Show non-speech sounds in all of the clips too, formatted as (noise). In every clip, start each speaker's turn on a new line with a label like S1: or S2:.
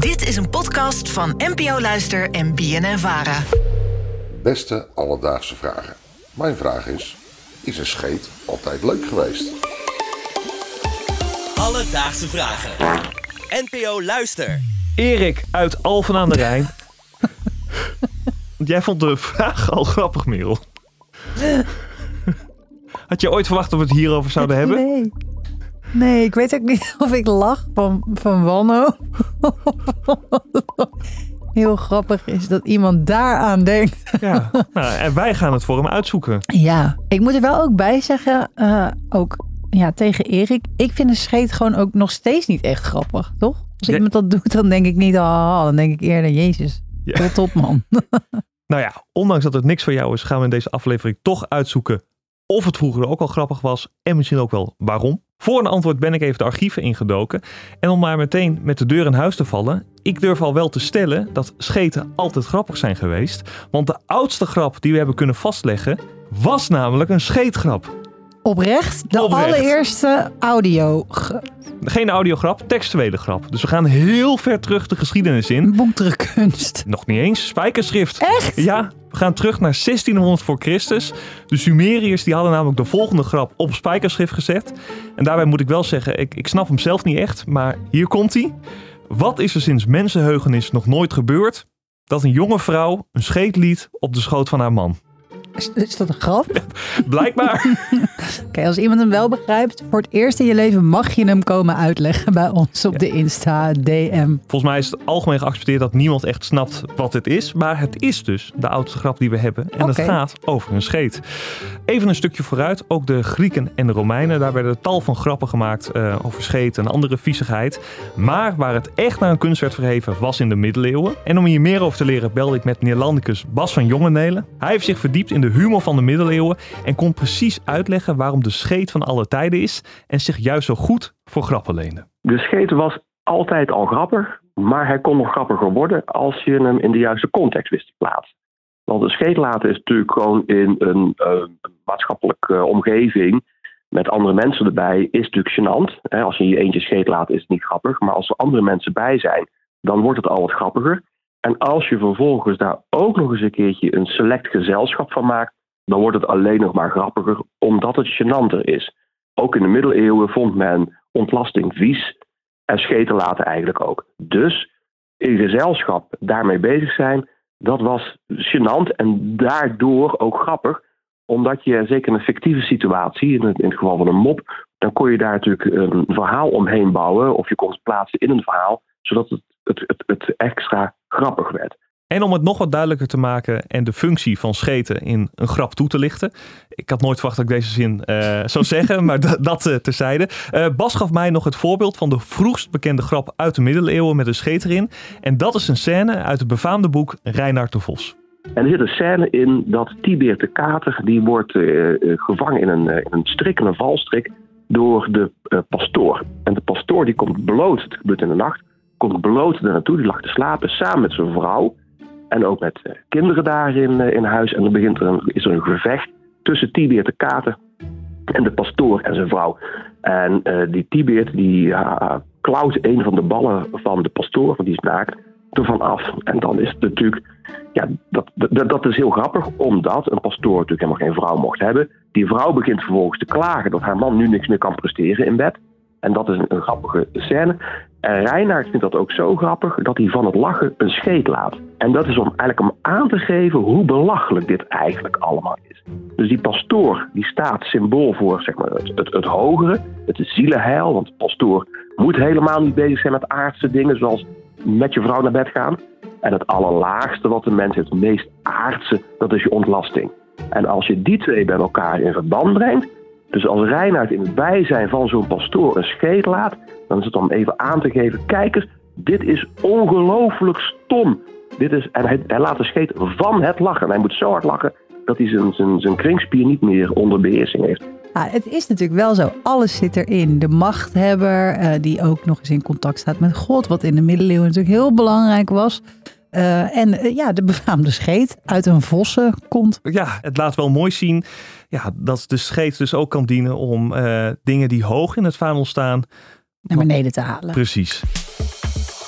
S1: Dit is een podcast van NPO Luister en BNN Vara.
S2: Beste alledaagse vragen. Mijn vraag is: is een scheet altijd leuk geweest?
S3: Alledaagse vragen. NPO Luister.
S4: Erik uit Alphen aan de Rijn. Jij vond de vraag al grappig, Merel. Had je ooit verwacht dat we het hierover zouden hebben?
S5: Nee. Nee, ik weet ook niet (laughs) of ik lach van, van wanhoop. (laughs) Heel grappig is dat iemand daaraan denkt.
S4: Ja, (laughs) nou, en wij gaan het voor hem uitzoeken.
S5: Ja, ik moet er wel ook bij zeggen, eh, ook ja, tegen Erik. Ik vind een scheet gewoon ook nog steeds niet echt grappig, toch? Als
S4: Ja.
S5: iemand dat doet, dan denk ik niet, ah, dan denk ik eerder, jezus,
S4: Ja.
S5: tot op man.
S4: Nou ja, ondanks dat het niks voor jou is, gaan we in deze aflevering toch uitzoeken of het vroeger ook al grappig was en misschien ook wel waarom. Voor een antwoord ben ik even de archieven ingedoken. En om maar meteen met de deur in huis te vallen, ik durf al wel te stellen dat scheten altijd grappig zijn geweest. Want de oudste grap die we hebben kunnen vastleggen, was namelijk een scheetgrap.
S5: Oprecht, de
S4: Oprecht.
S5: allereerste audio,
S4: Geen audiograp, textuele grap. Dus we gaan heel ver terug de geschiedenis in.
S5: boekdrukkunst.
S4: Nog niet eens, spijkerschrift.
S5: Echt?
S4: Ja, we gaan terug naar 1600 voor Christus. De Sumeriërs die hadden namelijk de volgende grap op spijkerschrift gezet. En daarbij moet ik wel zeggen, ik, ik snap hem zelf niet echt, maar hier komt hij. Wat is er sinds mensenheugenis nog nooit gebeurd? Dat een jonge vrouw een scheet liet op de schoot van haar man.
S5: Is, is dat een grap? (laughs) Oké,
S4: Blijkbaar.
S5: als iemand hem wel begrijpt, voor het eerst in je leven mag je hem komen uitleggen bij ons op de Insta DM.
S4: Volgens mij is het algemeen geaccepteerd dat niemand echt snapt wat het is. Maar het is dus de oudste grap die we hebben. En het
S5: Oké.
S4: gaat over een scheet. Even een stukje vooruit. Ook de Grieken en de Romeinen. Daar werden tal van grappen gemaakt eh, over scheet en andere viezigheid. Maar waar het echt naar een kunst werd verheven was in de middeleeuwen. En om hier meer over te leren belde ik met Neerlandicus Bas van Jongenelen. Hij heeft zich verdiept in de humor van de middeleeuwen. En kon precies uitleggen waarom de scheet van alle tijden is. En zich juist zo goed voor grappen leende.
S6: De scheet was altijd al grappig, maar hij kon nog grappiger worden als je hem in de juiste context wist te plaatsen. Want een scheet laten is natuurlijk gewoon in een eh, maatschappelijke omgeving met andere mensen erbij, is natuurlijk gênant. Als je je eentje scheet laat, is het niet grappig. Maar als er andere mensen bij zijn, dan wordt het al wat grappiger. En als je vervolgens daar ook nog eens een keertje een select gezelschap van maakt, dan wordt het alleen nog maar grappiger, omdat het gênanter is. Ook in de middeleeuwen vond men ontlasting vies en scheten laten eigenlijk ook. Dus in gezelschap daarmee bezig zijn, dat was gênant en daardoor ook grappig. Omdat je, zeker in een fictieve situatie, in het, in geval van een mop, dan kon je daar natuurlijk een verhaal omheen bouwen. Of je kon het plaatsen in een verhaal, zodat het, het, het, het extra grappig werd.
S4: En om het nog wat duidelijker te maken en de functie van scheten in een grap toe te lichten. Ik had nooit verwacht dat ik deze zin eh, (laughs) zou zeggen, maar dat, dat eh, terzijde. Eh, Bas gaf mij nog het voorbeeld van de vroegst bekende grap uit de middeleeuwen met een scheet erin. En dat is een scène uit het befaamde boek Reinaard de Vos.
S6: En er zit een scène in dat Tibert de Kater, die wordt gevangen in een, in een strik, in een valstrik, door de pastoor. En de pastoor die komt bloot, het gebeurt in de nacht, komt bloot daar naartoe, die lag te slapen samen met zijn vrouw. En ook met eh, kinderen daar in, eh, in huis. En dan begint er een, is er een gevecht tussen Tibert de Kater en de pastoor en zijn vrouw. En eh, die Tibert die ja, klauwt een van de ballen van de pastoor, want die is naakt, ervan af. En dan is het natuurlijk, ja, dat, dat, dat is heel grappig, omdat een pastoor natuurlijk helemaal geen vrouw mocht hebben. Die vrouw begint vervolgens te klagen dat haar man nu niks meer kan presteren in bed. En dat is een, een grappige scène. En Reinaard vindt dat ook zo grappig dat hij van het lachen een scheet laat. En dat is om eigenlijk om aan te geven hoe belachelijk dit eigenlijk allemaal is. Dus die pastoor die staat symbool voor zeg maar, het, het, het hogere, het zielenheil. Want de pastoor moet helemaal niet bezig zijn met aardse dingen zoals met je vrouw naar bed gaan. En het allerlaagste wat de mens heeft, het meest aardse, dat is je ontlasting. En als je die twee bij elkaar in verband brengt, dus als Reinaard in het bijzijn van zo'n pastoor een scheet laat, dan is het om even aan te geven: kijk eens, dit is ongelooflijk stom. Dit is, en hij, laat de scheet van het lachen. En hij moet zo hard lachen dat hij zijn, zijn, zijn kringspier niet meer onder beheersing heeft.
S5: Ja, het is natuurlijk wel zo. Alles zit erin. De machthebber, eh, die ook nog eens in contact staat met God, wat in de middeleeuwen natuurlijk heel belangrijk was. Eh, en eh, ja, de befaamde scheet uit een vossen komt.
S4: Ja, het laat wel mooi zien ja, dat de scheet dus ook kan dienen om eh, dingen die hoog in het vaandel staan.
S5: naar beneden te halen.
S4: Precies.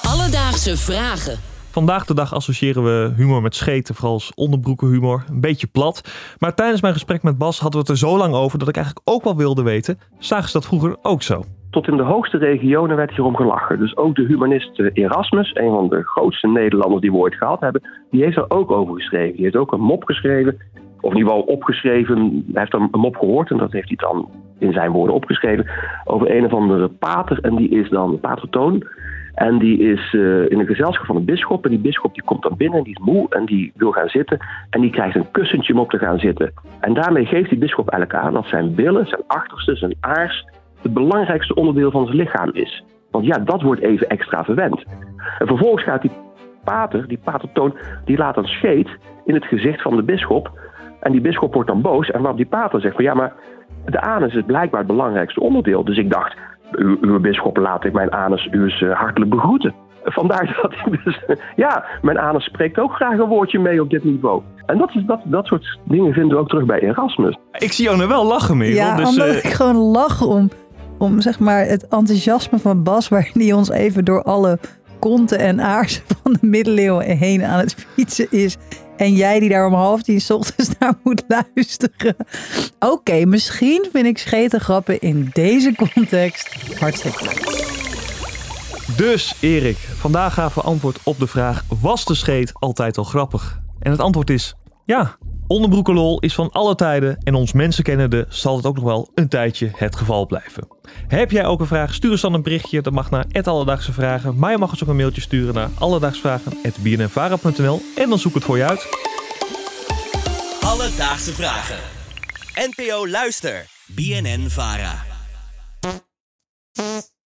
S1: Alledaagse
S7: Alledaagse vragen.
S4: Vandaag de dag associëren we humor met scheten, vooral als onderbroekenhumor. Een beetje plat. Maar tijdens mijn gesprek met Bas hadden we het er zo lang over dat ik eigenlijk ook wel wilde weten. Zagen ze dat vroeger ook zo?
S6: Tot in de hoogste regionen werd hierom gelachen. Dus ook de humanist eh, Erasmus, een van de grootste Nederlanders die we ooit gehad hebben, die heeft er ook over geschreven. Die heeft ook een mop geschreven, of in ieder geval opgeschreven. Hij heeft een mop gehoord en dat heeft hij dan in zijn woorden opgeschreven. Over een of andere pater en die is dan pater Toon. En die is uh, in een gezelschap van een bisschop. En die bisschop die komt dan binnen en die is moe en die wil gaan zitten. En die krijgt een kussentje om op te gaan zitten. En daarmee geeft die bisschop eigenlijk aan dat zijn billen, zijn achterste, zijn aars het belangrijkste onderdeel van zijn lichaam is. Want ja, dat wordt even extra verwend. En vervolgens gaat die pater, die patertoon, die laat een scheet in het gezicht van de bisschop. En die bisschop wordt dan boos. En waarop die pater zegt van ja, maar de anus is blijkbaar het belangrijkste onderdeel. Dus ik dacht, uw, uw bisschop laat ik mijn anus u eens uh, hartelijk begroeten. Vandaar (laughs) dat ik dus, ja, mijn anus spreekt ook graag een woordje mee op dit niveau. En dat, is, dat, dat soort dingen vinden we ook terug bij Erasmus.
S4: Ik zie jou nu wel lachen, Merel.
S5: Ja,
S4: dus,
S5: omdat
S4: eh,
S5: ik gewoon lach om, om zeg maar het enthousiasme van Bas, waarin hij ons even door alle konten en aarsen van de middeleeuwen heen aan het fietsen is. En jij die daar om half tien ochtends naar moet luisteren. Oké, misschien vind ik scheten grappen in deze context hartstikke leuk.
S4: Dus Erik, vandaag gaven we antwoord op de vraag: was de scheet altijd al grappig? En het antwoord is ja. Onderbroekenlol is van alle tijden en ons mensenkennende zal het ook nog wel een tijdje het geval blijven. Heb jij ook een vraag? Stuur ons dan een berichtje. Dat mag naar Alledaagse Vragen. Maar je mag ons ook een mailtje sturen naar alledaagsvragen.bnnvara.nl en dan zoek ik het voor je uit.
S3: Alledaagse vragen. NPO Luister. BNN Vara.